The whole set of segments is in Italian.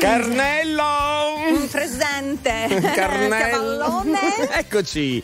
Carnello! Presente. Carnello. Eccoci. Eccoci.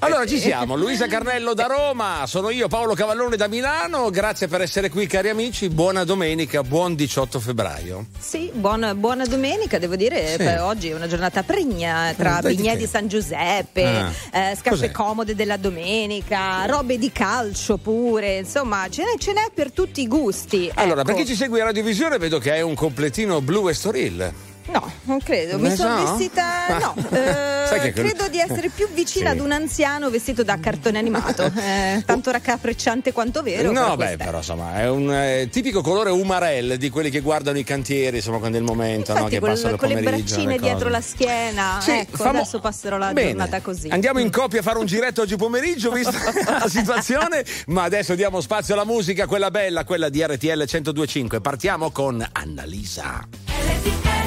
Allora ci siamo, Luisa Carnello da Roma, sono io Paolo Cavallone da Milano, grazie per essere qui cari amici, buona domenica, buon 18 febbraio. Sì, buona, buona domenica, devo dire. Sì. Oggi è una giornata pregna tra che- di San Giuseppe, Ah. eh, scarpe Cos'è? comode della domenica, robe di calcio pure. Insomma, ce n'è, ce n'è per tutti i gusti. Allora, ecco. per chi ci segue in radiovisione vedo che è un completino blu e storil. No, non credo. Mi sono so? vestita. No, eh, Sai che quel- credo di essere più vicina Sì. ad un anziano vestito da cartone animato. eh, tanto raccapricciante quanto vero. no, però beh, però insomma, è un eh, tipico colore umarell di quelli che guardano i cantieri, insomma, quando è il momento, no, Infatti, che col- passano con le braccine le dietro la schiena. Sì, ecco, famo- adesso passerò la Bene. giornata così. Andiamo in coppia a fare un giretto oggi pomeriggio, vista la situazione. Ma adesso diamo spazio alla musica, quella bella, quella di RTL 1025. Partiamo con Annalisa.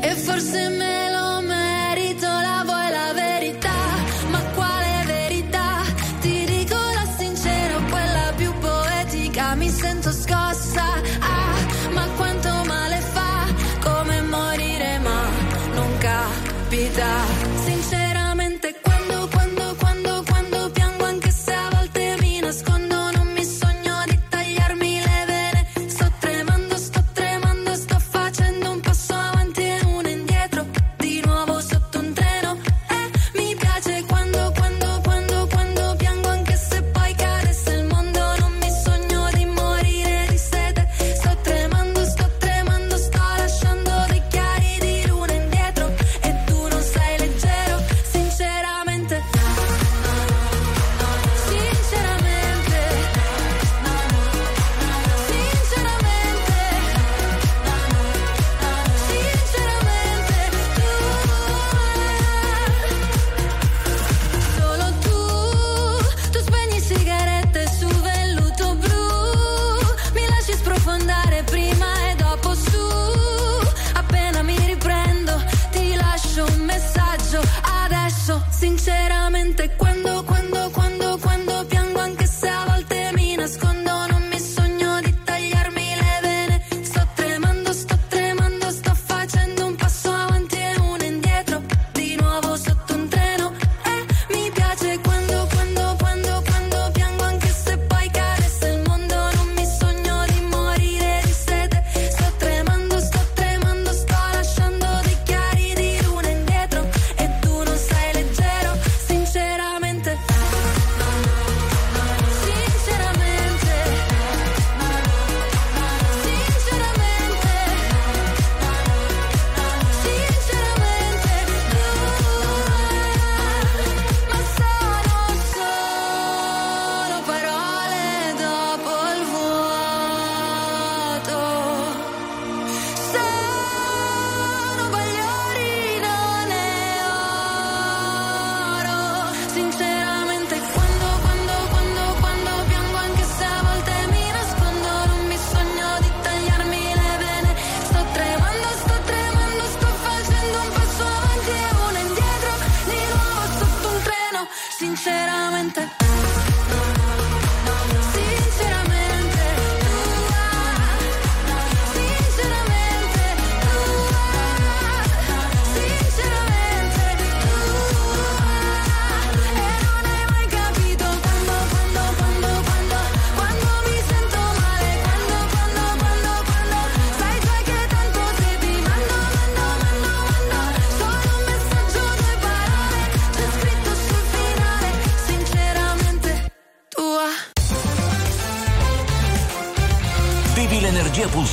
E forse me lo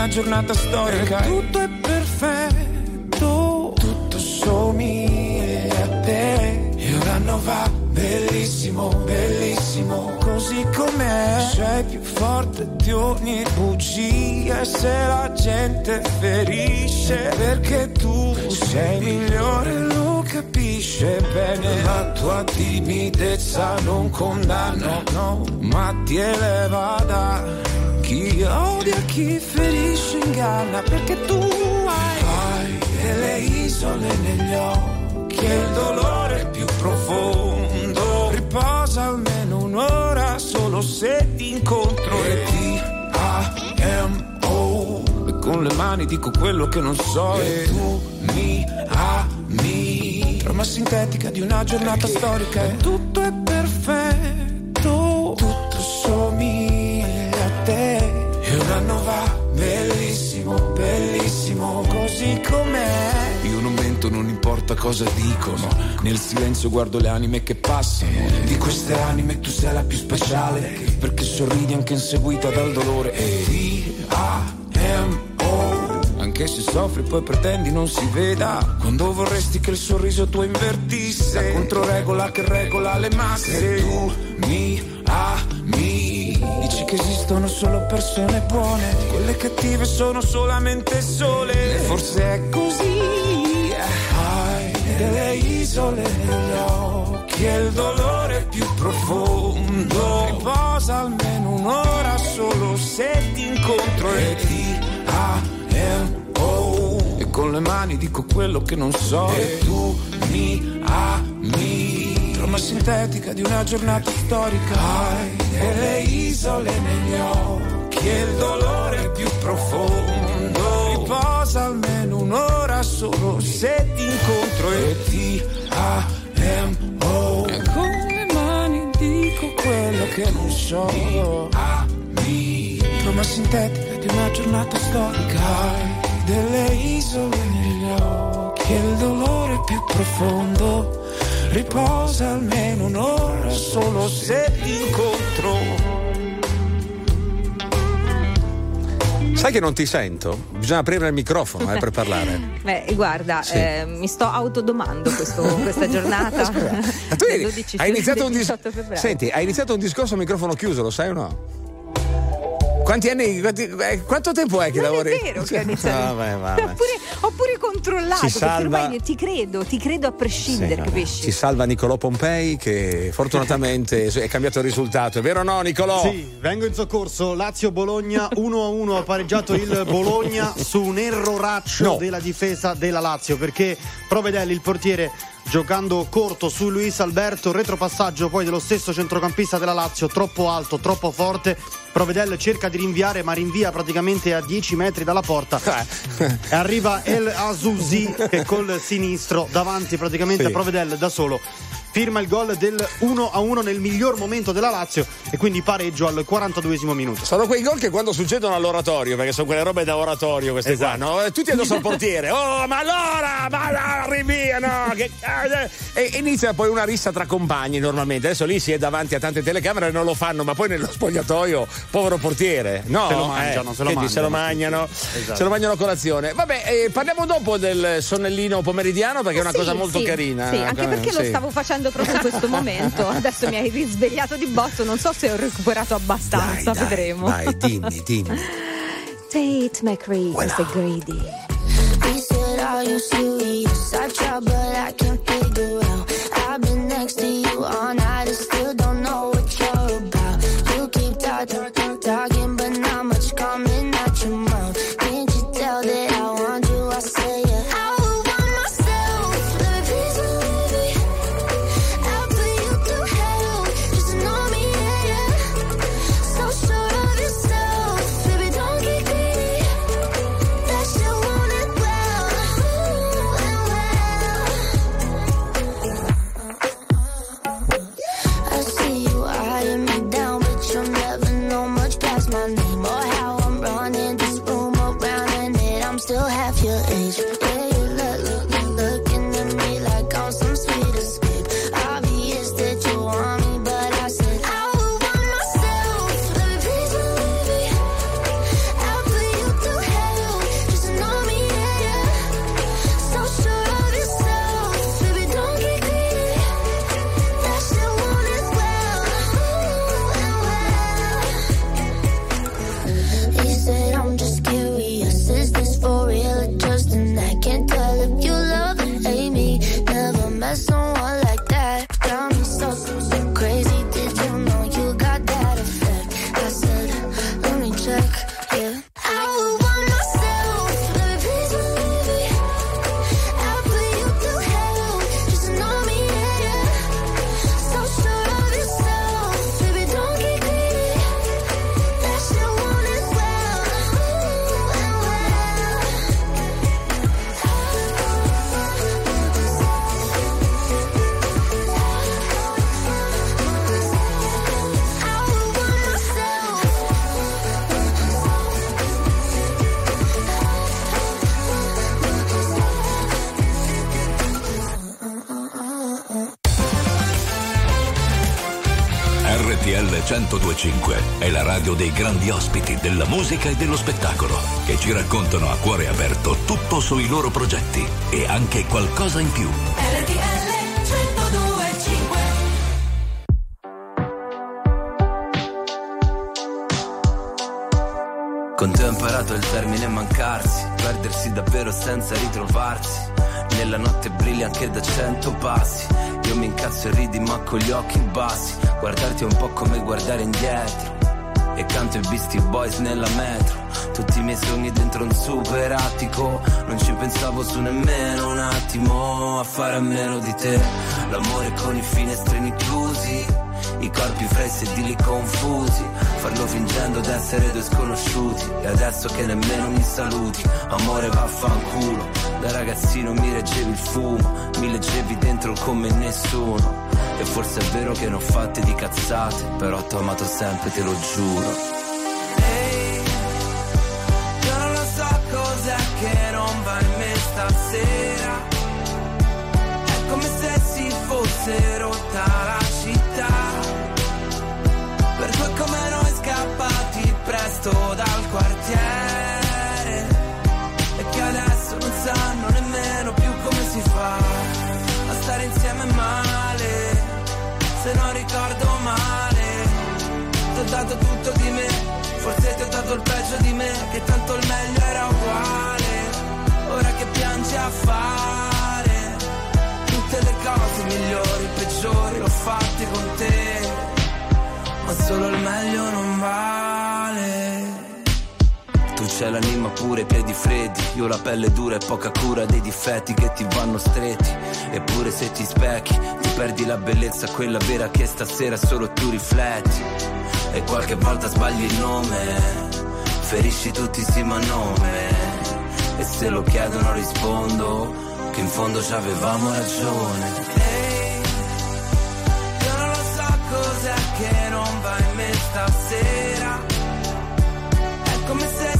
Una giornata storica. E tutto è perfetto, tutto somiglia a te. E un anno va bellissimo, bellissimo, così com'è. Sei più forte di ogni bugia e se la gente ferisce perché tu sei migliore lo capisce bene. La tua timidezza non condanna, no, ma ti eleva da chi odia, chi ferisce, inganna perché tu hai, hai delle isole negli occhi e il dolore più profondo. Riposa almeno un'ora solo se ti incontro. E ti A-M-O e con le mani dico quello che non so. E tu mi ami. Trama sintetica di una giornata storica. E tutto è va bellissimo bellissimo così com'è io non mento, non importa cosa dicono. Nel silenzio guardo le anime che passano. Di queste anime tu sei la più speciale. Perché sorridi anche inseguita dal dolore. E T-A-M-O. Anche se soffri poi pretendi non si veda. Quando vorresti che il sorriso tuo invertisse. La controregola che regola le masse. E tu mi ami. Dici che esistono solo persone buone. Quelle cattive sono solamente sole. E forse è così. Hai delle isole negli occhi e il dolore più profondo. Riposa almeno un'ora solo se ti incontro e ti A-M-O. E con le mani dico quello che non so. E tu mi ami. Trama sintetica di una giornata storica. Hai delle isole negli occhi e il dolore più profondo. Riposa almeno un'ora solo se ti incontro e ti A-M-O. E con le mani dico quello che non so. Trama sintetica di una giornata storica. Hai delle isole negli occhi e il dolore più profondo. Riposa almeno un'ora solo se ti incontro. Sai che non ti sento? Bisogna aprire il microfono eh, per parlare. Beh, guarda, Sì. eh, mi sto autodomando questo- questa giornata. Ma tu del hai, 12 hai iniziato dis- 18 febbraio. Senti, hai iniziato un discorso a microfono chiuso, lo sai o no? Quanti anni. quanti- eh, quanto tempo è che non lavori? è vero che ho iniziato. Vabbè, vabbè. Ho, pure, ho pure controllato salva- ormai ti credo, ti credo a prescindere, Sì, vabbè. capisci? Si salva Nicolò Pompei che fortunatamente è cambiato il risultato, è vero o no Nicolò? Sì, vengo in soccorso. Lazio-Bologna 1-1 ha pareggiato il Bologna su un erroraccio No. della difesa della Lazio perché Provedelli, il portiere, giocando corto su Luis Alberto, retropassaggio poi dello stesso centrocampista della Lazio, troppo alto, troppo forte. Provedel cerca di rinviare, ma rinvia praticamente a 10 metri dalla porta. Eh. E arriva El Azuzi che col sinistro davanti praticamente Sì. a Provedel da solo. Firma il gol del 1-1 nel miglior momento della Lazio e quindi pareggio al 42esimo minuto. Sono quei gol che quando succedono all'oratorio, perché sono quelle robe da oratorio queste Esatto. qua, no? Eh, Tutti addosso al portiere. Oh, ma allora, ma no, rinvia, no? Che- e e inizia poi una rissa tra compagni normalmente. Adesso lì si è davanti a tante telecamere e non lo fanno, ma poi nello spogliatoio, povero portiere. No, Se lo mangiano, Eh, se lo mangiano, se lo mangiano. Esatto. se lo mangiano a colazione. Vabbè, eh, parliamo dopo del sonnellino pomeridiano perché è una Sì, cosa molto sì, carina. Sì, anche perché lo Sì. stavo facendo proprio in questo momento. Adesso mi hai risvegliato di botto, non so se ho recuperato abbastanza, Dai, dai, vedremo. Dai, dimmi, dimmi. Tate McRae, questo è greedy. He said, Are you serious? I try, but I can't figure out. I've been next to you all night 1025 è la radio dei grandi ospiti della musica e dello spettacolo che ci raccontano a cuore aperto tutto sui loro progetti e anche qualcosa in più. RTL 1025 Con te ho imparato il termine mancarsi, perdersi davvero senza ritrovarsi. Nella notte brilli anche da cento passi. Io mi incazzo e ridi ma con gli occhi bassi. Guardarti è un po' come guardare indietro. E canto i Beastie Boys nella metro. Tutti i miei sogni dentro un super attico. Non ci pensavo su nemmeno un attimo a fare a meno di te. L'amore con i finestrini chiusi. I corpi fra i sedili confusi Farlo fingendo d'essere due sconosciuti. E adesso che nemmeno mi saluti Amore vaffanculo. Da ragazzino mi reggevi il fumo Mi leggevi dentro come nessuno. E forse è vero che ne ho fatte di cazzate Però t'ho amato sempre, te lo giuro. Ehi, io non lo so cos'è che non in me stasera. È come se si fosse rotta la presto dal quartiere. E che adesso non sanno nemmeno più come si fa A stare insieme male. Se non ricordo male Ti ho dato tutto di me. Forse ti ho dato il peggio di me Che tanto il meglio era uguale. Ora che piangi a fare Tutte le cose migliori, peggiori L'ho fatte con te. Ma solo il meglio non vale. C'hai l'anima pure, i piedi freddi, io la pelle dura e poca cura dei difetti che ti vanno stretti. Eppure se ti specchi, ti perdi la bellezza, quella vera che stasera solo tu rifletti. E qualche volta sbagli il nome, ferisci tutti sì ma nome. E se lo chiedono rispondo, che in fondo ci avevamo ragione. Cos'è che non va in me stasera. È come se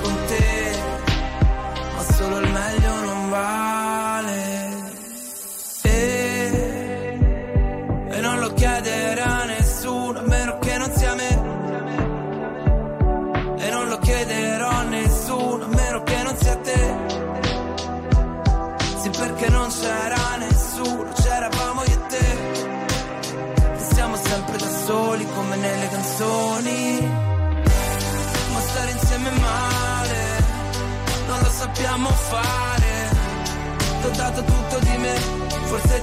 l'ho fatte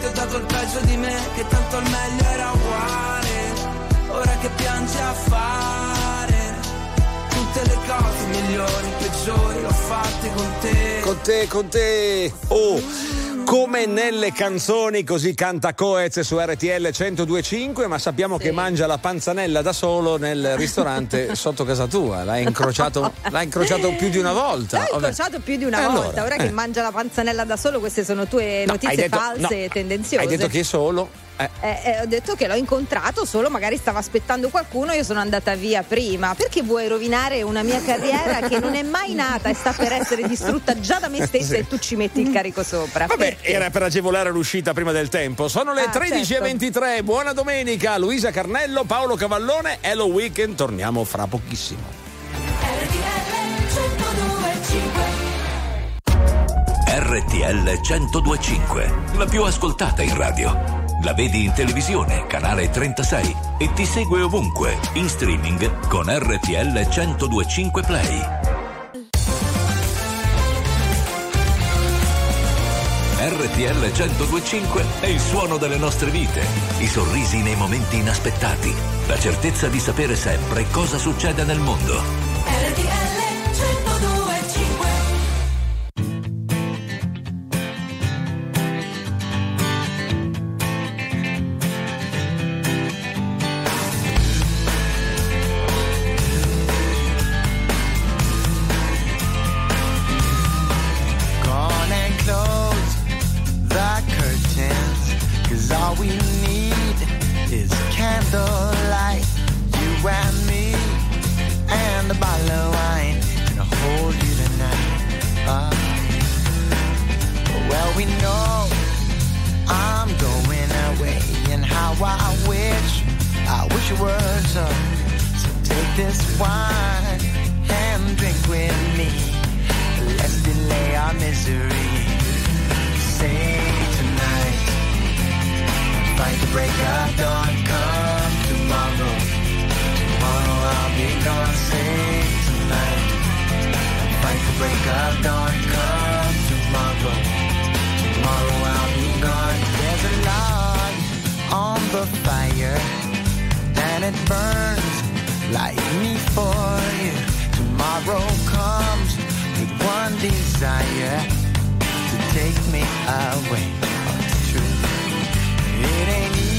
ho dato il peggio di me, che tanto il meglio era uguale. Ora che piangi a fare tutte le cose migliori, peggiori, l'ho fatte con te. Con te, con te. Oh. Come nelle canzoni, così canta Coez su RTL 1025, ma sappiamo che mangia la panzanella da solo nel ristorante sotto casa tua. L'hai incrociato, l'hai incrociato più di una volta. L'hai incrociato più di una E volta. allora? Ora Eh. che mangia la panzanella da solo, queste sono tue No, notizie detto- false no, e tendenziose. Hai detto che è solo. Eh. Eh, eh, ho detto che l'ho incontrato solo, magari stava aspettando qualcuno, io sono andata via prima. Perché vuoi rovinare una mia carriera che non è mai nata e sta per essere distrutta già da me stessa e tu ci metti il carico sopra? Vabbè, Perché? era per agevolare l'uscita prima del tempo. Sono le Ah, 13.23. Buona domenica, Luisa Carnello, Paolo Cavallone. Hello Weekend, torniamo fra pochissimo. RTL 1025, la più ascoltata in radio. La vedi in televisione, canale 36 e ti segue ovunque, in streaming con RTL 1025 Play. RTL 1025 è il suono delle nostre vite, i sorrisi nei momenti inaspettati, la certezza di sapere sempre cosa succede nel mondo. RTL Come tomorrow, tomorrow I'll be gone. Say tonight, fight break dawn. Come tomorrow, tomorrow I'll be gone. There's a on the fire, and it burns like me for you. Tomorrow comes with one desire to take me away. True. It ain't easy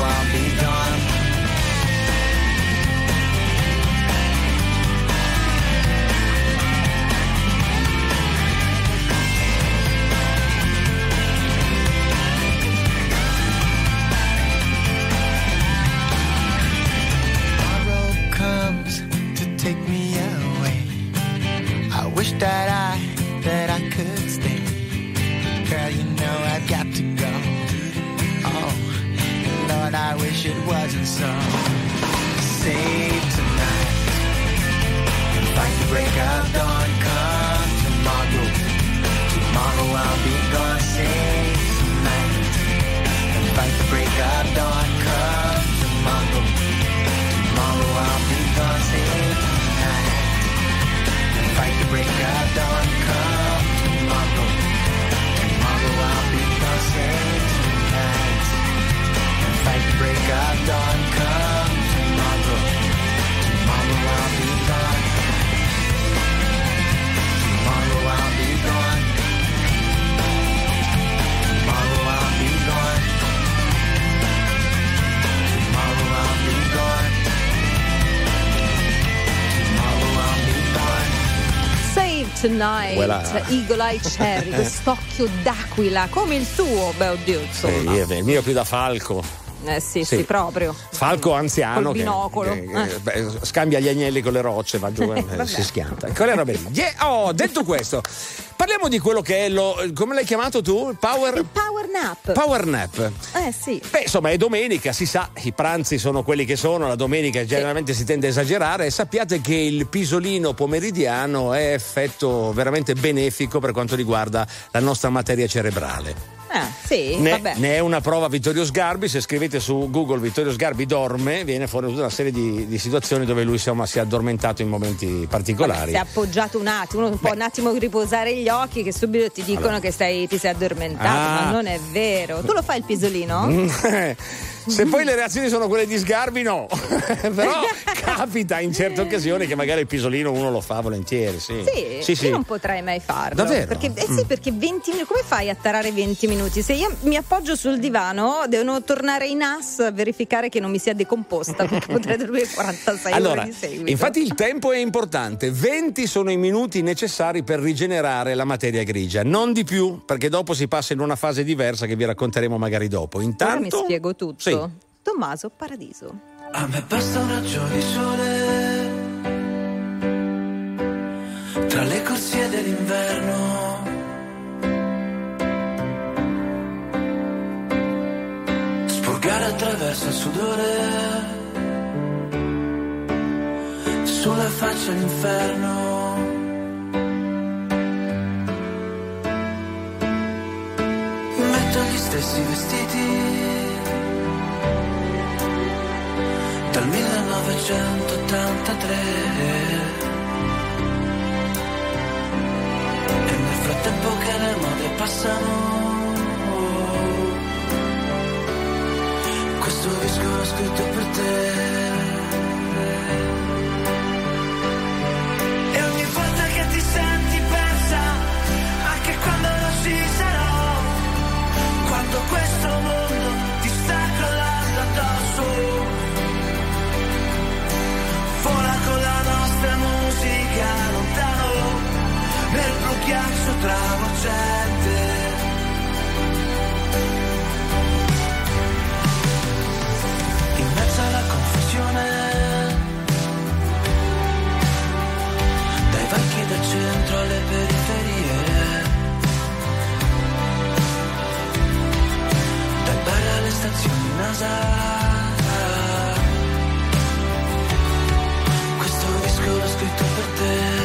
tomorrow I'll be gone. tomorrow comes wish it wasn't so. Save tonight fight the break of dawn. Come tomorrow, tomorrow I'll be gone. Save tonight fight the break of dawn. Come tomorrow. Tomorrow I'll be gone, save tonight. Fight the break of dawn, of dawn, come tomorrow. Tomorrow I'll be gone. Tomorrow I'll be gone. Tomorrow I'll be gone. Tomorrow I'll be gone. Tomorrow I'll be gone. Save Tonight, Voilà. Eagle Eye Cherry, quest'occhio d'aquila, come il tuo, beh oddio, insomma. Eh, il mio più da falco. Eh sì, sì, Sì. proprio. Falco anziano Col che- binocolo. che, Eh. scambia gli agnelli con le rocce, va giù e vabbè. si schianta. Quella roba lì. Yeah, oh, detto questo, parliamo di quello che è lo. come l'hai chiamato tu? Il power, Il power nap. power nap. eh sì. Beh, insomma, è domenica, si sa, i pranzi sono quelli che sono, la domenica generalmente si tende a esagerare e sappiate che il pisolino pomeridiano è effetto veramente benefico per quanto riguarda la nostra materia cerebrale. Ah, sì, Ne, vabbè. ne è una prova Vittorio Sgarbi, se scrivete su Google Vittorio Sgarbi dorme, viene fuori tutta una serie di, di situazioni dove lui insomma, si è addormentato in momenti particolari. Si è appoggiato un attimo, può un attimo riposare gli occhi che subito ti dicono che stai, ti sei addormentato, Ah. ma non è vero. Tu lo fai il pisolino? Mm, Se poi le reazioni sono quelle di Sgarbi, no. Però capita in certe occasioni che magari il pisolino uno lo fa volentieri. Sì, Sì, sì. sì. non potrei mai farlo. Davvero? Perché, eh Mm. sì, perché 20 minuti, come fai a tarare 20 minuti? Se io mi appoggio sul divano, devono tornare in as a verificare che non mi sia decomposta, perché potrei dormire 46 Allora, ore di seguito. infatti il tempo è importante, 20 sono i minuti necessari per rigenerare la materia grigia, non di più, perché dopo si passa in una fase diversa che vi racconteremo magari dopo. Ora Intanto mi spiego tutto. Sì. Tommaso Paradiso. A me basta un raggio di sole tra le corsie dell'inverno. Sporgare attraverso il sudore sulla faccia l'inferno. Metto gli stessi vestiti dal 1983 e nel frattempo che le mode passano questo disco l'ho scritto per te. Senti persa anche quando non ci sarò. Quando questo mondo nel blu ghiaccio travolgente. In mezzo alla confusione, dai vecchi del centro alle periferie. Dal bar alle stazioni NASA. Questo disco l'ho scritto per te.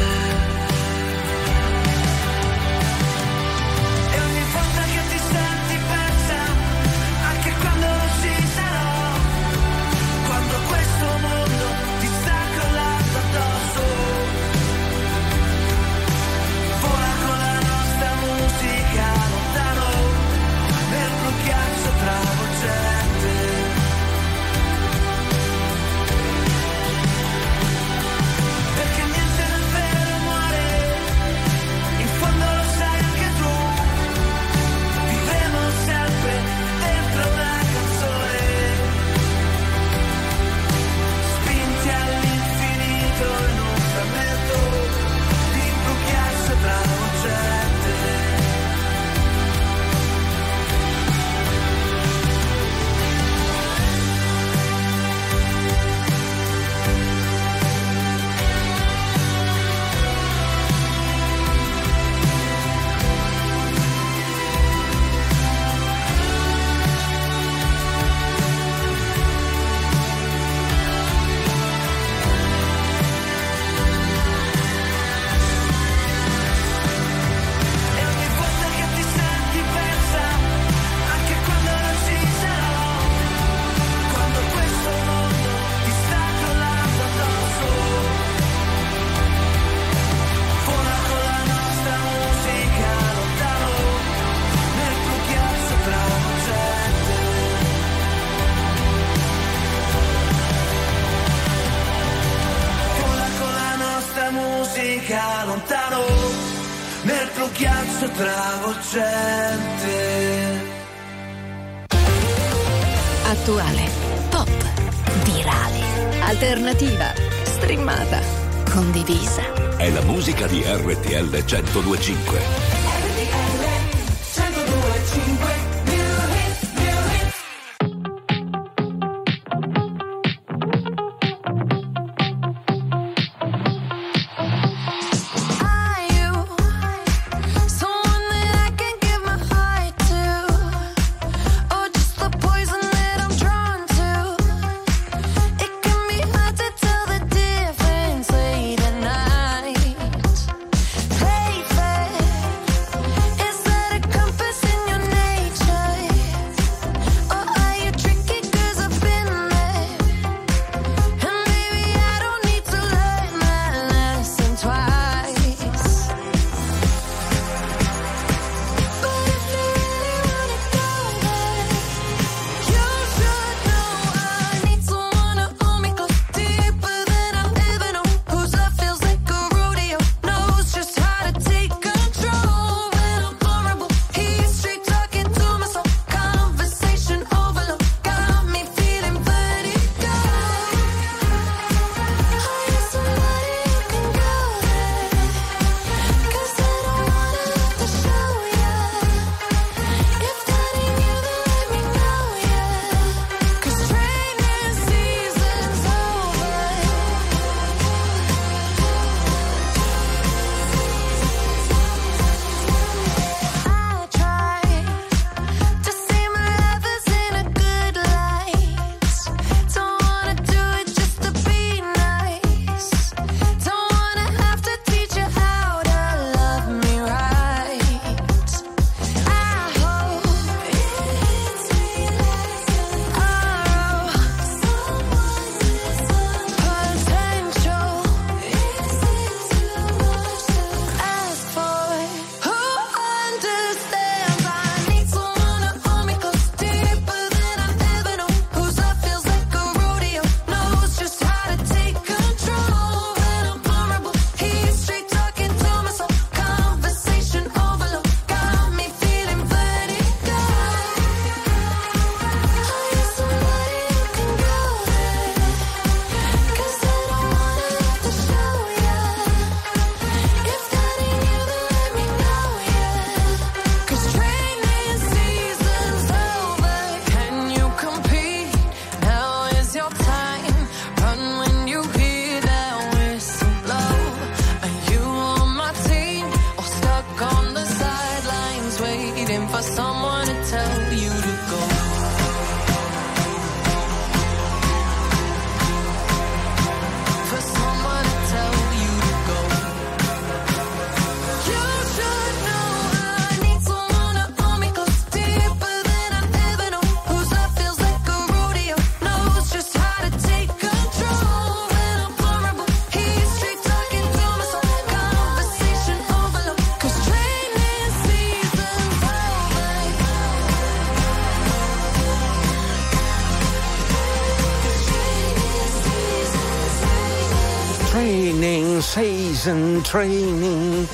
Training.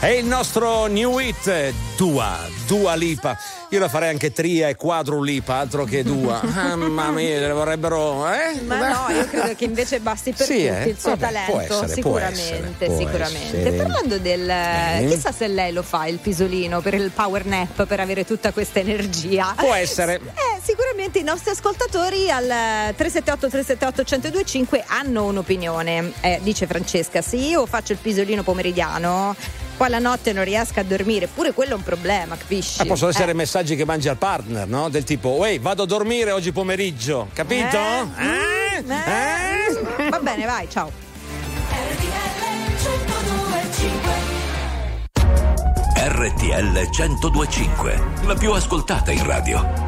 È il nostro new hit, Dua, Dua Lipa. Io la farei anche tria e quadru lipa, altro che dua. Mamma mia, le vorrebbero. Eh? Ma no, io credo che invece basti per sì, tutti eh? il suo Vabbè, talento. Essere, sicuramente, essere, sicuramente. Parlando del. Eh? Chissà se lei lo fa il pisolino per il power nap per avere tutta questa energia. Può essere. Eh, sicuramente i nostri ascoltatori al eh, 378-378-1025 hanno un'opinione. Eh, dice Francesca, se io faccio il pisolino pomeridiano, poi la notte non riesco a dormire, pure quello è un problema, capisci? Eh, possono essere eh. messaggi che mangi al partner, no? Del tipo, uè, vado a dormire oggi pomeriggio, capito? Eh. Eh? Mm, Va bene, vai, ciao. RTL 1025, la più ascoltata in radio.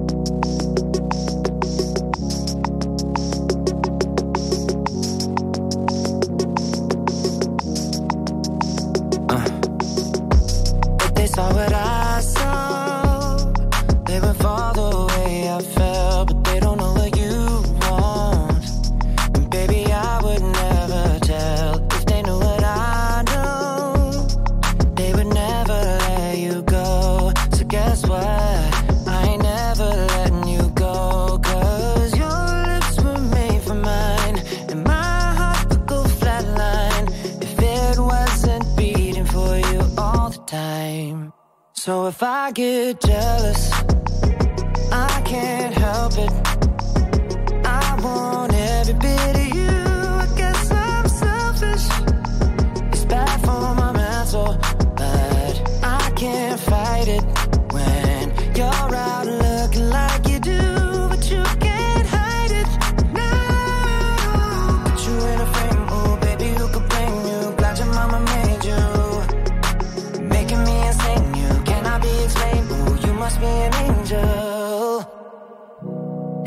I get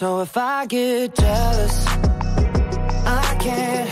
So if I get jealous, I can't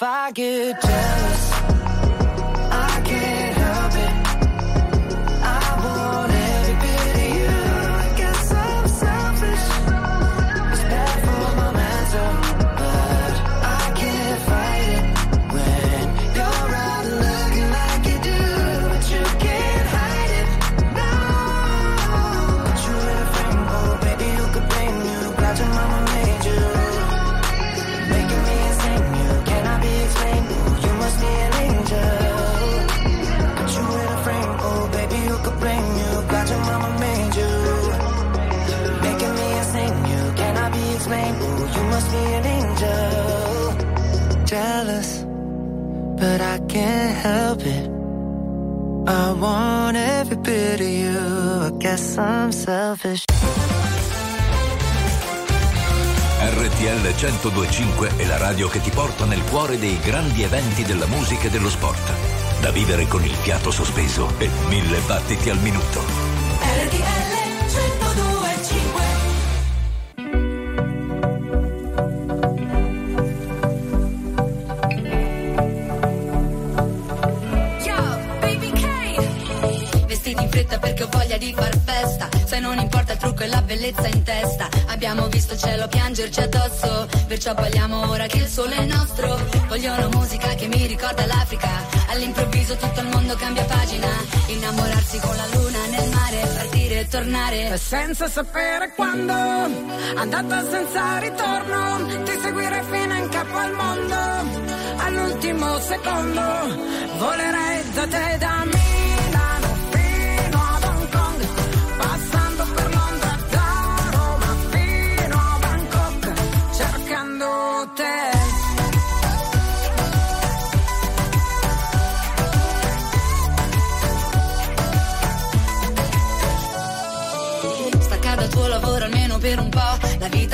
if I get jealous. 1025 è la radio che ti porta nel cuore dei grandi eventi della musica e dello sport. Da vivere con il fiato sospeso e mille battiti al minuto. RTL 1025 Vestiti in fretta perché ho voglia di far festa. Se non importa il trucco e la bellezza in testa. Cielo piangerci addosso. Perciò balliamo ora che il sole è nostro. Voglio una musica che mi ricorda l'Africa. All'improvviso tutto il mondo cambia pagina. Innamorarsi con la luna nel mare. Partire e tornare. senza sapere quando, andata senza ritorno, ti seguire fino in capo al mondo, all'ultimo secondo, volerei da te da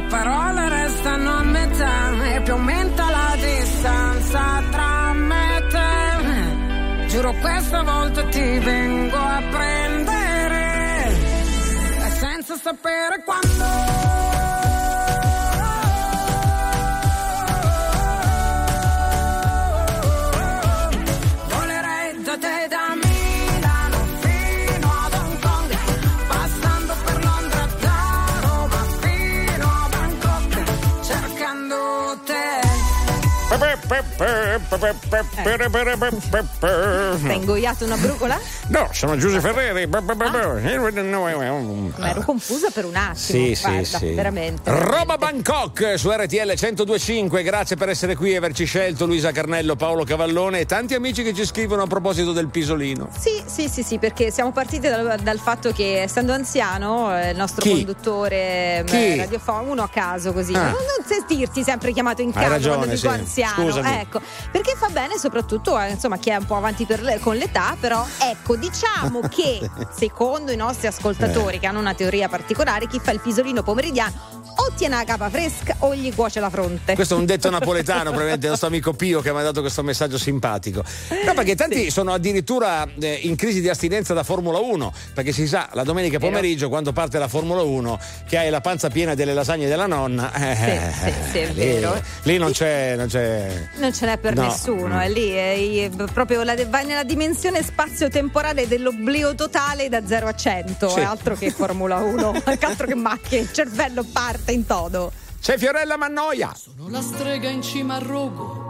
Le parole restano a metà e più aumenta la distanza tra me e te. Giuro questa volta ti vengo a prendere. E senza sapere quando. Hai ingoiato una brucola? No, sono Giuseppe Ferreri. Ma ero confusa per un attimo. Sì, sì, guarda, sì. veramente. Roma Bangkok su RTL 1025. Grazie per essere qui e averci scelto Luisa Carnello, Paolo Cavallone e tanti amici che ci scrivono a proposito del pisolino. Sì, sì, sì, sì, perché siamo partiti dal, dal fatto che essendo anziano, il nostro Chi? conduttore eh, radiofonico, uno a caso così, Ah. non, sentirti sempre chiamato in ragione, quando dico sì. anziano. Scusami. Ecco, perché fa bene soprattutto a insomma, chi è un po' avanti le- con l'età, però ecco, diciamo che secondo i nostri ascoltatori Eh. che hanno una teoria particolare, chi fa il pisolino pomeridiano o tiene la capa fresca o gli cuoce la fronte. Questo è un detto napoletano, probabilmente il nostro amico Pio che mi ha dato questo messaggio simpatico. No, perché tanti sono addirittura eh, in crisi di astinenza da Formula 1, perché si sa la domenica pomeriggio quando parte la Formula 1 che hai la panza piena delle lasagne della nonna. eh, Sì, sì, sì, è lì, vero. lì non c'è, non c'è. Non ce n'è per No. nessuno, è lì, è, è proprio la, vai nella dimensione spazio-temporale dell'oblio totale da 0 a 100, Sì. è altro che Formula 1, che altro che macchine, il cervello parte in todo. C'è Fiorella Mannoia. Sono la strega in cima al rogo,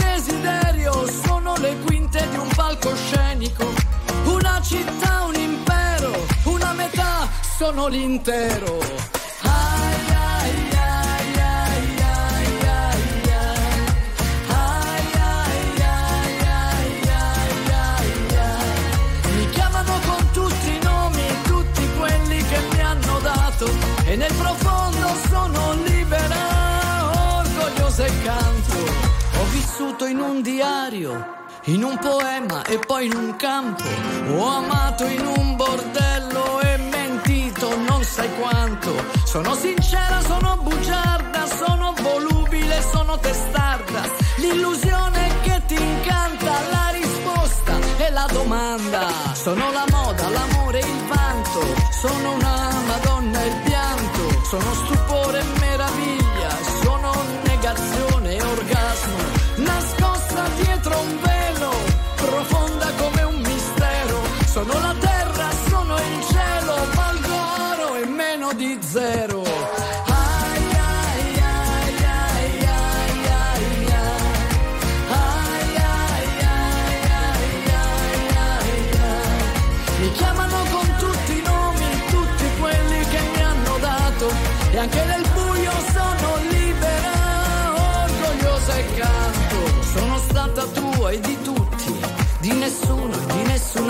palcoscenico, una città, un impero, una metà, sono l'intero. Mi chiamano con tutti i nomi, tutti quelli che mi hanno dato e nel profondo sono libera, orgogliosa e canto. Ho vissuto in un diario, in un poema e poi in un campo. Ho amato in un bordello e me quanto. Sono sincera, sono bugiarda, sono volubile, sono testarda. L'illusione che ti incanta, la risposta e la domanda. Sono la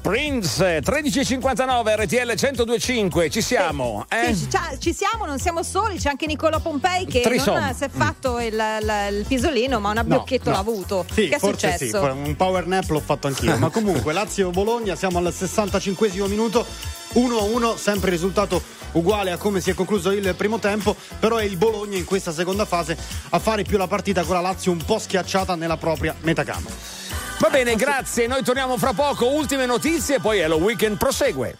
Prince 1359 RTL 1025 ci siamo eh? Sì, ci, siamo, non siamo soli, c'è anche Nicola Pompei che Trisom. non si è fatto il, il- il pisolino, ma un abbiocchetto no. l'ha avuto. Sì, che è forse sì, successo? un power nap l'ho fatto anch'io. Ma comunque Lazio-Bologna, siamo al 65 minuto, 1-1, sempre risultato uguale a come si è concluso il primo tempo, però è il Bologna in questa seconda fase a fare più la partita con la Lazio un po' schiacciata nella propria metacamera. Va bene grazie noi torniamo fra poco ultime notizie e poi Hello Weekend prosegue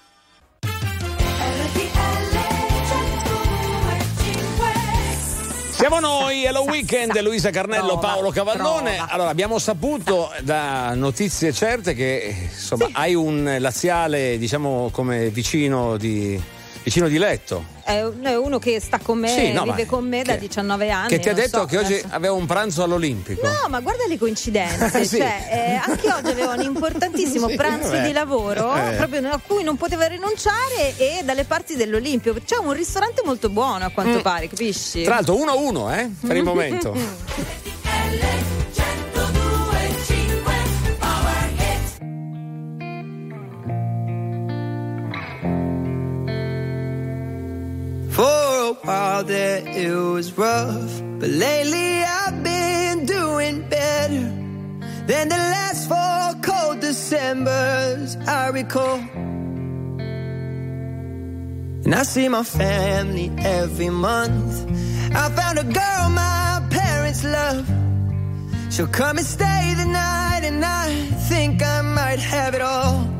Siamo noi, Hello Weekend, Luisa Carnello, Prova, Paolo Cavallone. prova. Allora, abbiamo saputo da notizie certe che insomma, hai un laziale, diciamo, come vicino di, vicino di letto. È un- è uno che sta con me, Sì, no, vive con me da che- 19 anni. che ti ha detto so, che oggi adesso- aveva un pranzo all'Olimpico. No, ma guarda le coincidenze. Sì. cioè, eh, anche oggi aveva un importantissimo Sì, pranzo vabbè. di lavoro Eh. proprio a cui non poteva rinunciare e dalle parti dell'Olimpio. C'è un ristorante molto buono a quanto pare, capisci? Tra l'altro 1-1, eh, per il momento. For a while there it was rough, but lately I've been doing better than the last four cold Decembers I recall. And I see my family every month. I found a girl my parents love. She'll come and stay the night, and I think I might have it all.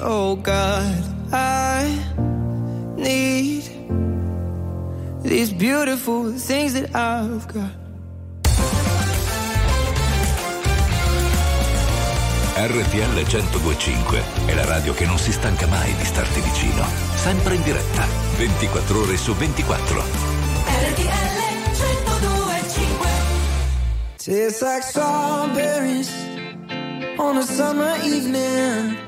oh God. I need these beautiful things that I've got. RTL 1025 è la radio che non si stanca mai di starti vicino. Sempre in diretta, 24 ore su 24. RTL 1025 Tastes like strawberries on a summer evening.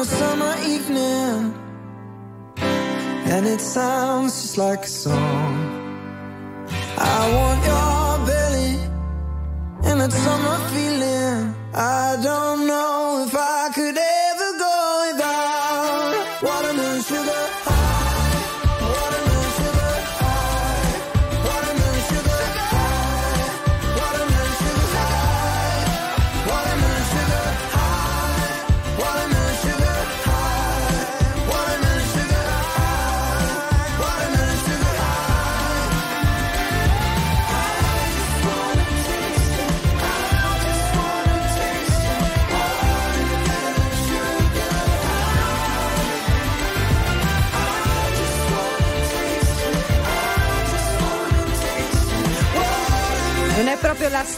a summer evening. And it sounds just like a song. I want your belly and that summer feeling.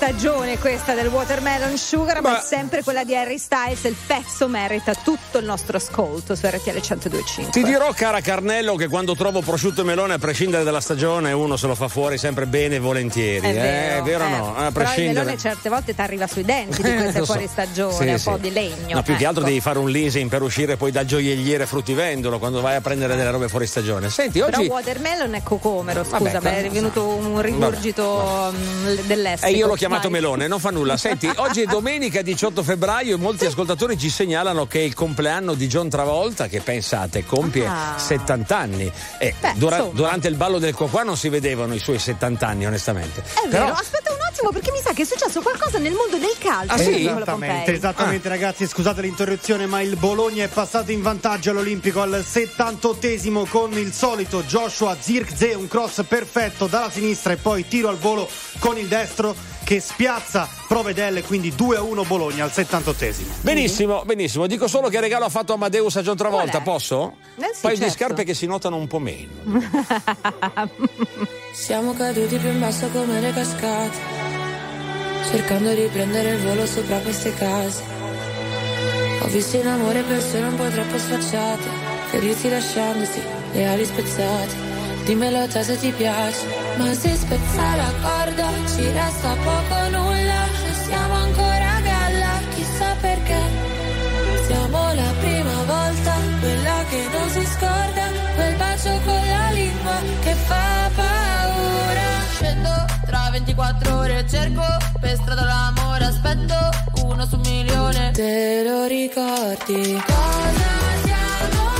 Stagione questa del watermelon sugar, ma, è sempre quella di Harry Styles. Il pezzo merita tutto il nostro ascolto su RTL 1025. Ti dirò, cara Carnello, che quando trovo prosciutto e melone, a prescindere dalla stagione, uno se lo fa fuori sempre bene e volentieri. È eh, vero, è vero o eh. no? A Però il prescindere. melone certe volte ti arriva sui denti di Eh, queste lo so. fuori stagione, Sì, un sì. po' di legno. No, più che altro ecco. devi fare un leasing per uscire poi dal gioielliere fruttivendolo quando vai a prendere delle robe fuori stagione. Senti, Però oggi. watermelon è cocomero, scusa, Vabbè, è però- venuto un rigurgito mm, dell'est. E io l'ho chiamato melone, non fa nulla. Senti, oggi è domenica 18 febbraio e molti ascoltatori ci segnalano che è il compleanno di John Travolta, che pensate compie Ah. 70 anni. E Beh, dura- durante il ballo del qua non si vedevano i suoi 70 anni, onestamente. È Però- vero, aspetta un attimo perché mi sa che è successo qualcosa nel mondo del calcio. Ah, sì? Esattamente, esattamente ragazzi, scusate l'interruzione, ma il Bologna è passato in vantaggio all'Olimpico al 78esimo con il solito Joshua Zirkzee, un cross perfetto dalla sinistra e poi tiro al volo con il destro che spiazza Provedelle, quindi 2-1 Bologna al 78esimo. Benissimo, benissimo. Dico solo che regalo ha fatto Amadeus a John Travolta, posso? Eh sì, Un paio di certo. scarpe che si notano un po' meno. Siamo caduti più in basso come le cascate, cercando di prendere il volo sopra queste case. Ho visto in amore persone un po' troppo sfacciate, feriti lasciandosi le ali spezzate. Dimmelo te se ti piace, ma se spezza la corda ci resta poco nulla. E siamo ancora a galla, chissà perché. Siamo la prima volta, quella che non si scorda, quel bacio con la lingua che fa paura. Scendo tra 24 ore, cerco per strada l'amore, aspetto uno su un milione. Te lo ricordi? Cosa siamo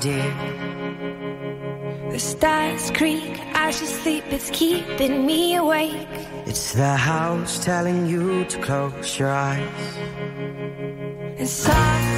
dear. The stars creak as you sleep, it's keeping me awake. It's the house telling you to close your eyes. And soft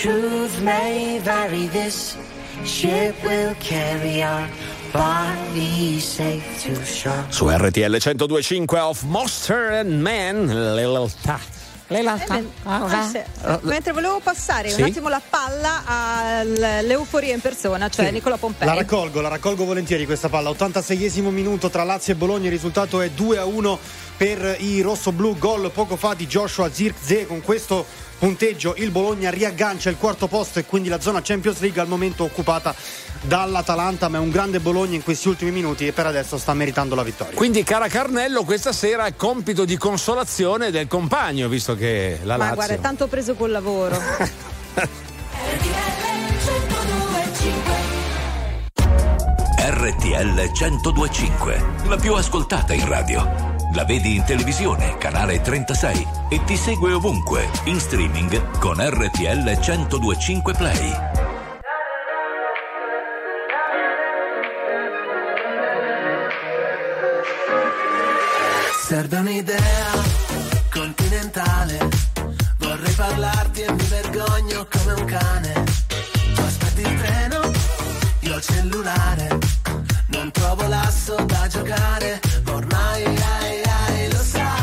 truth may vary, this ship will carry our Su RTL 1025 Off Monster and Man, l'elta. L'elta. Eh ah, mentre volevo passare sì? un attimo la palla all'euforia in persona, cioè sì. Nicola Pompei. La raccolgo, la raccolgo volentieri questa palla. 86esimo minuto tra Lazio e Bologna, il risultato è 2 a 1 per i rossoblù. Gol poco fa di Joshua Zirkzee. Con questo punteggio il Bologna riaggancia il quarto posto e quindi la zona Champions League al momento occupata dall'Atalanta, ma è un grande Bologna in questi ultimi minuti e per adesso sta meritando la vittoria. Quindi, cara Carnello, questa sera è compito di consolazione del compagno, visto che la Ma Lazio. guarda, è tanto preso col lavoro. RTL 1025, la più ascoltata in radio. La vedi in televisione, canale 36 e ti segue ovunque, in streaming con RTL 1025 Play. Serve un'idea continentale. Vorrei parlarti e mi vergogno come un cane. Tu aspetti il treno, io il cellulare. Non trovo l'asso da giocare. ma Ormai ai, ai, lo sai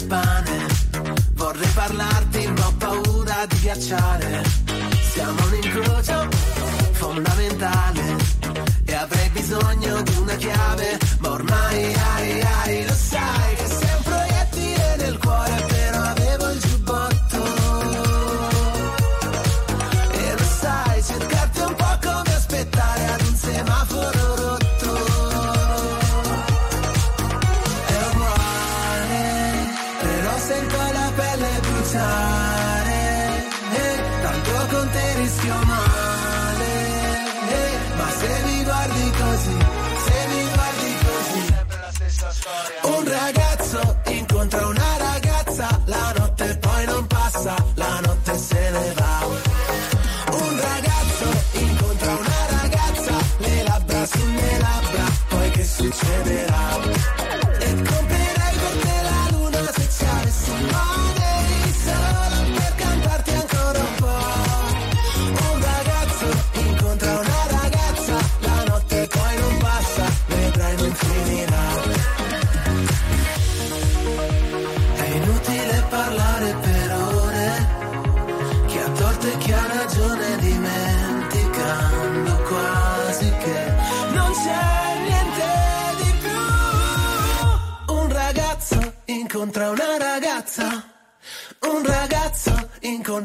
del pane. Vorrei parlarti, ma ho paura di ghiacciare. Siamo un incrocio fondamentale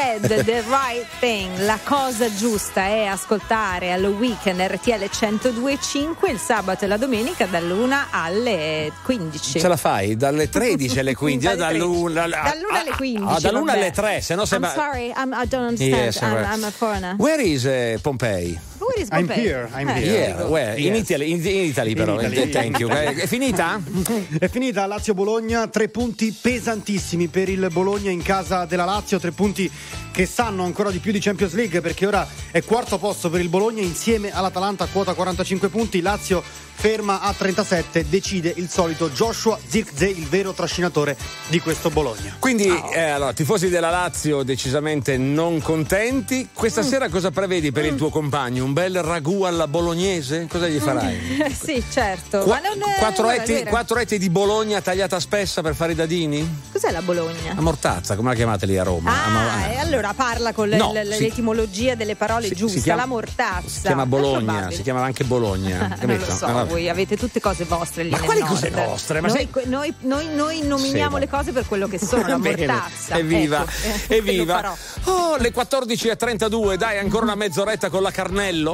Red, The Right Thing, la cosa giusta è ascoltare al weekend RTL 102.5 il sabato e la domenica dall'1 alle 15. Ce la fai? Dalle 13 alle 15? Dalle dall'una, Dall'1 alle 15. ah, dall'una vabbè. alle 3, se no sembra. I'm sorry, I'm, I don't understand. Yes, I'm. I'm a foreigner. Where is eh, Pompei? Where is I'm here, I'm Eh, here. Yeah? In, Yes. Italy, in, in Italy però. In Italy. Thank you. Eh, È finita? È finita Lazio-Bologna, tre punti pesantissimi per il Bologna in casa della Lazio, tre punti che sanno ancora di più di Champions League perché ora è quarto posto per il Bologna insieme all'Atalanta a quota 45 punti, Lazio ferma a 37, decide il solito Joshua Zirkzee, il vero trascinatore di questo Bologna. Quindi, eh, allora, tifosi della Lazio decisamente non contenti. Questa sera cosa prevedi per il tuo compagno? Un bel ragù alla bolognese? Cosa gli farai? Sì, certo. Qua- Ma non quattro, etti, quattro etti di Bologna tagliata spessa per fare i dadini? Cos'è la Bologna? A mortazza, come la chiamate lì a Roma? A Ah, e allora parla con No, le- si- l'etimologia delle parole si- giusta, si chiama- la mortazza. Si chiama Bologna, si chiama anche Bologna. non lo so, vabbè. voi avete tutte cose vostre lì Ma quali nord. cose nostre? Ma noi, sei- noi, noi- noi nominiamo Sì, le cose per quello che sono, la Bene. mortazza. Evviva, Ecco, evviva. Oh, le 14.32, dai, ancora una mezz'oretta con la Carnello.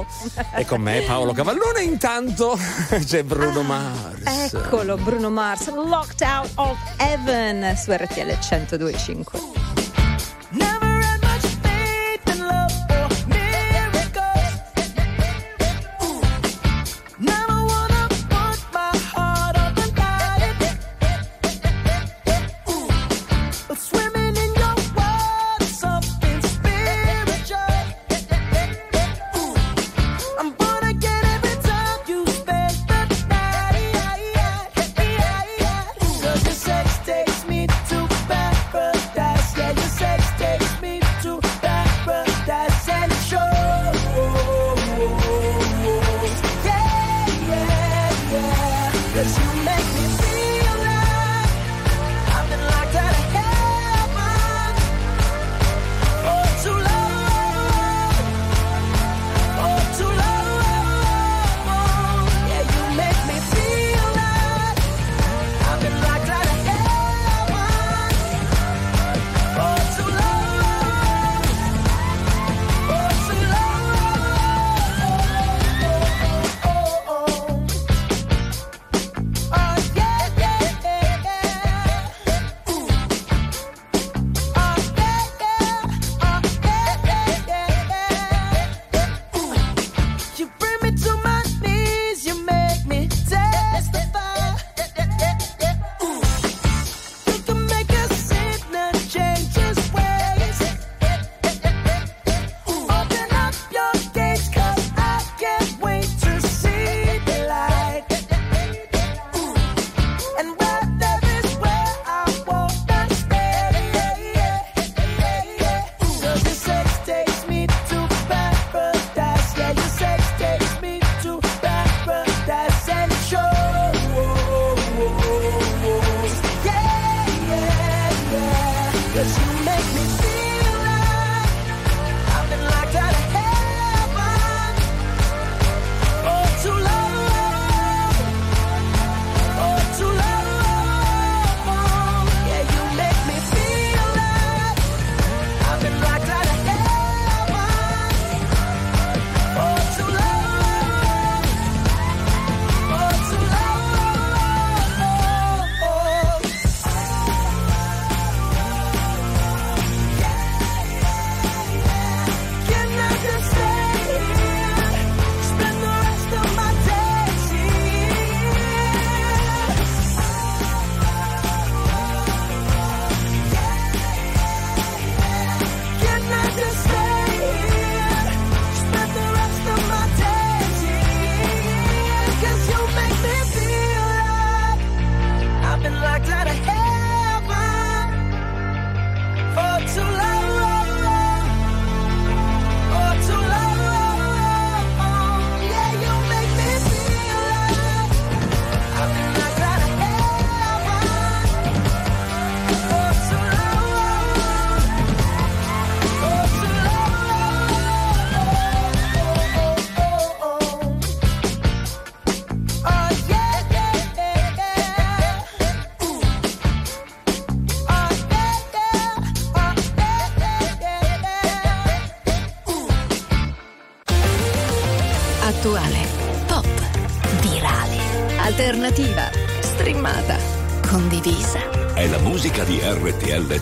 E con me Paolo Cavallone. Intanto c'è Bruno Mars. Eccolo, Bruno Mars, Locked Out of Heaven su RTL 102.5.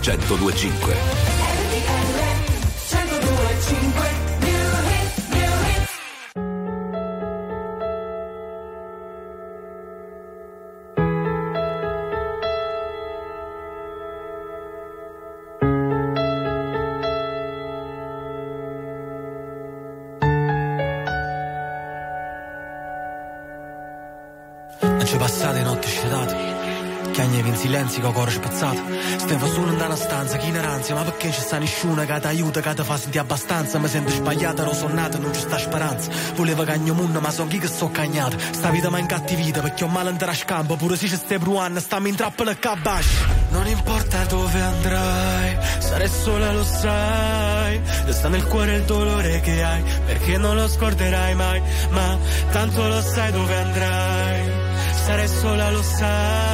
1025. Non ci passate notti scetate Chiagnevi in silenzio con cuore spezzato. Stevo solo in una stanza, chi in ansia? Ma perché ci sta nessuno che ti aiuta, che ti fa sentire abbastanza? Mi sento sbagliata, ero sonnata, non ci sta speranza. Volevo cagno munno, ma son chi che sto cagnata Sta vita mi incattivita, perché ho male in scampo. Pure se ci stai bruando, stammi in trappola e cabash Non importa dove andrai Sarai sola, lo sai. Sta nel cuore il dolore che hai Perché non lo scorderai mai. Ma tanto lo sai dove andrai Sarai sola, lo sai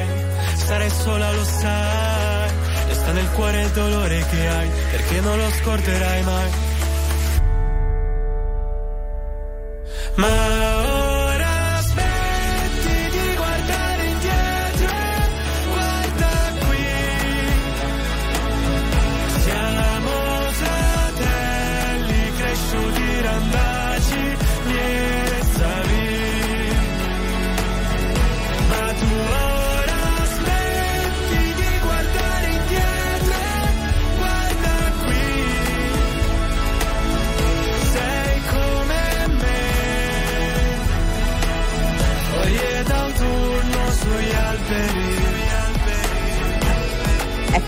Sarai sola lo sai. Resta nel cuore il dolore che hai Perché non lo scorderai mai. Ma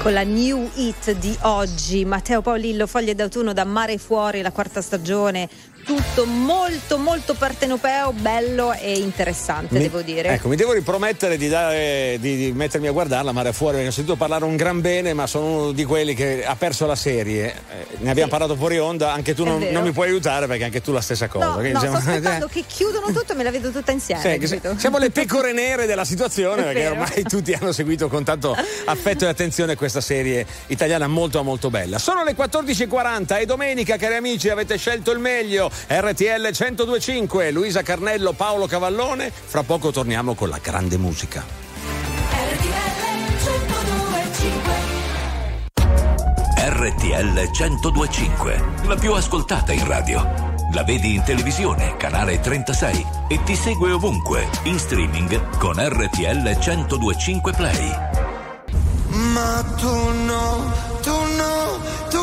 Ecco la new hit di oggi, Matteo Paolillo, Foglie d'autunno da Mare Fuori, la quarta stagione, tutto molto molto partenopeo, bello e interessante Mi- devo dire. Ecco, mi devo ripromettere di, dare, di, di mettermi a guardarla mare fuori, perché ho sentito parlare un gran bene, ma sono uno di quelli che ha perso la serie. Eh, ne abbiamo parlato fuori onda, anche tu non, non mi puoi aiutare perché anche tu la stessa cosa. No, Quindi no, sto siamo- aspettando che chiudono tutto e me la vedo tutta insieme. Sì, siamo le pecore nere della situazione È perché vero. ormai tutti hanno seguito con tanto affetto e attenzione questa serie italiana molto molto bella. Sono le 14.40 e domenica cari amici avete scelto il meglio RTL 1025 Luisa Carnello, Paolo Cavallone fra poco torniamo con la grande musica. RTL 1025, la più ascoltata in radio. La vedi in televisione, canale 36 e ti segue ovunque, in streaming con RTL 1025 Play. Ma tu no, tu no, tu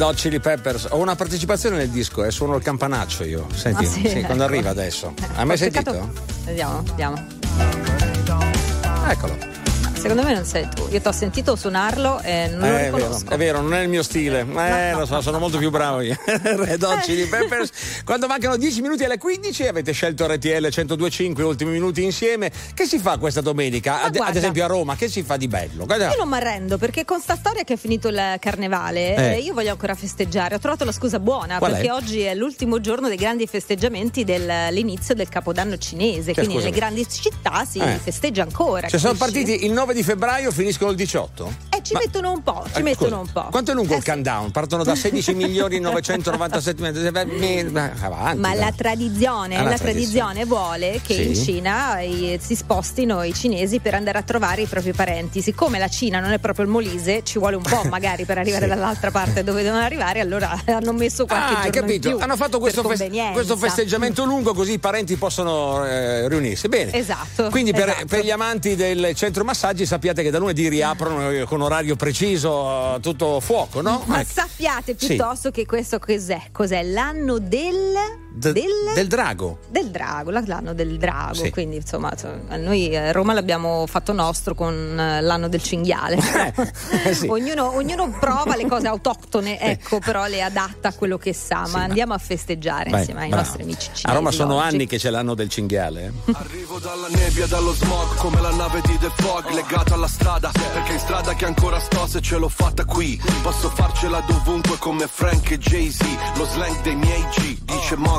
Red Hot Chili Peppers. Ho una partecipazione nel disco, eh, suono il campanaccio io. Senti, Ah, sì? sì, quando Ecco. arriva adesso. Hai mai sentito? Vediamo, vediamo. Eccolo. Secondo me non sei tu. Io ti ho sentito suonarlo e non lo Eh, è vero, riconosco. è vero, non è il mio stile. Eh, lo so, sono molto più bravo io. Red Hot Chili Peppers. Quando mancano 10 minuti alle 15 avete scelto RTL 1025, ultimi minuti insieme. Che si fa questa domenica? Ad, ad esempio a Roma, che si fa di bello? Guarda. Io non mi arrendo perché con sta storia che è finito il carnevale Eh. eh, io voglio ancora festeggiare. Ho trovato la scusa buona Qual è? perché oggi è l'ultimo giorno dei grandi festeggiamenti dell'inizio del capodanno cinese. quindi scusami? nelle grandi città si Eh. festeggia ancora. Cioè sono partiti il 9 di febbraio, finiscono il 18? Eh, ci mettono un po', ci Eh, mettono scusa, un po'. Quanto è lungo Eh, il countdown? Partono da 16 milioni 997 avanti. Ma la tradizione, Ah, la tradizione. tradizione vuole che Sì. in Cina eh, si spostino i cinesi per andare a trovare i propri parenti. Siccome la Cina non è proprio il Molise, ci vuole un po' magari per arrivare Sì. dall'altra parte dove devono arrivare, allora hanno messo qualche Ah, hai giorno capito? Hanno fatto questo, fes- convenienza. questo festeggiamento lungo così i parenti possono eh, riunirsi. Bene. Esatto, Quindi per, esatto. per gli amanti del centro massaggi sappiate che da lunedì riaprono eh, con orario preciso, eh, tutto fuoco, no? Ma Ecco. sappiate Sì. piuttosto che questo cos'è? Cos'è? L'anno del. D- del... del drago. del drago, la- l'anno del drago, Sì. quindi insomma noi a Roma l'abbiamo fatto nostro con eh, l'anno del cinghiale. Eh, sì. ognuno, ognuno prova le cose autoctone, ecco, però le adatta a quello che sa, ma andiamo a festeggiare Vai, insieme ai bravo. nostri amici cinesi. A Roma sono oggi. anni che ce l'hanno del cinghiale. eh. Arrivo dalla nebbia, dallo smog, come la nave di The Fog, legata alla strada, perché in strada che ancora sto se ce l'ho fatta qui. Posso farcela dovunque come Frank e Jay-Z, lo slang dei miei G, dice Mogra,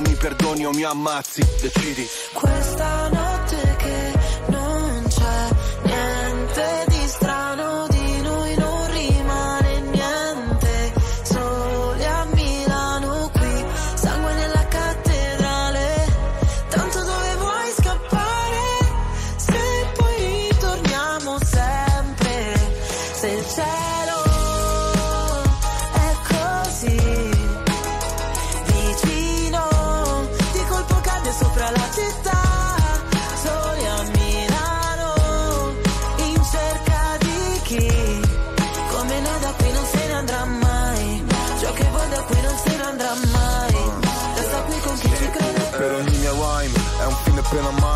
mi perdoni o mi ammazzi, decidi. Questa notte che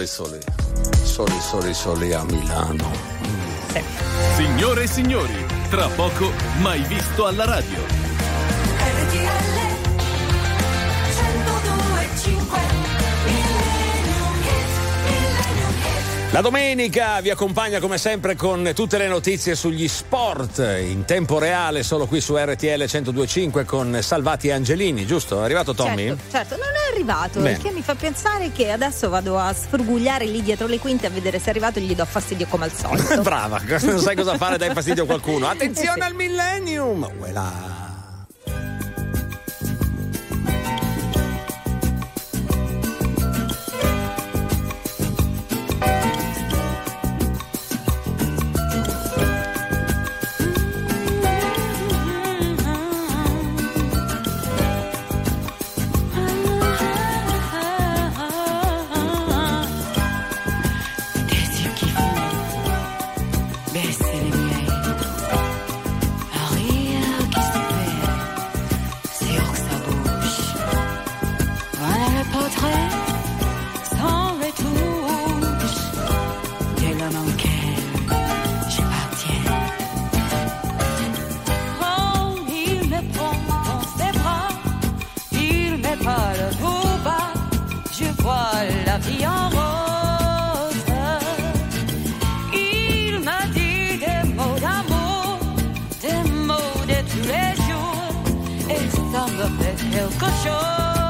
siamo soli, soli. Soli, soli, soli a Milano. Signore e signori, tra poco mai visto alla radio. La domenica vi accompagna come sempre con tutte le notizie sugli sport in tempo reale solo qui su RTL 1025 con Salvati Angelini, giusto? È arrivato Tommy? Certo, certo, non è arrivato, Bene. il che mi fa pensare che adesso vado a sfurgugliare lì dietro le quinte a vedere se è arrivato e gli do fastidio come al solito. Brava, non sai cosa fare, dai fastidio a qualcuno. Attenzione Eh sì. al millennium! Uela. Estando desde el colchón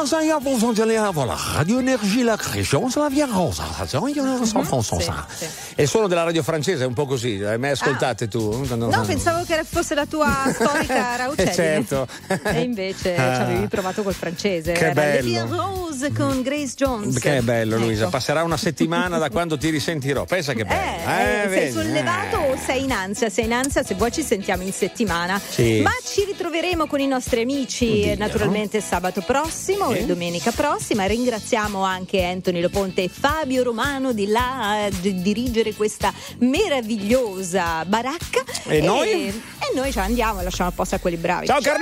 lance un fonctionner avant la radio énergie, la c'est la via rosa. San Francisco. È suono della radio francese, è un po' così. Hai mai ascoltate tu? Quando- No, pensavo che fosse la tua storica Raucelli. Eh, certo. E invece Ah. ci avevi provato col francese. Che Era bello. Rose con Grace Jones. Che bello Luisa, Ecco. passerà una settimana da quando ti risentirò. Pensa che bello. Eh, sei vedi? sollevato o sei in ansia? Sei in ansia, se vuoi ci sentiamo in settimana. Sì. Ma ci ritroveremo con i nostri amici Oddio. naturalmente sabato prossimo e domenica prossima. Ringraziamo anche Anthony Loponte e Fabio Romano di là a di- dirigere questa meravigliosa baracca. E noi? E noi ci andiamo e lasciamo a posto a quelli bravi. Ciao, Carlo.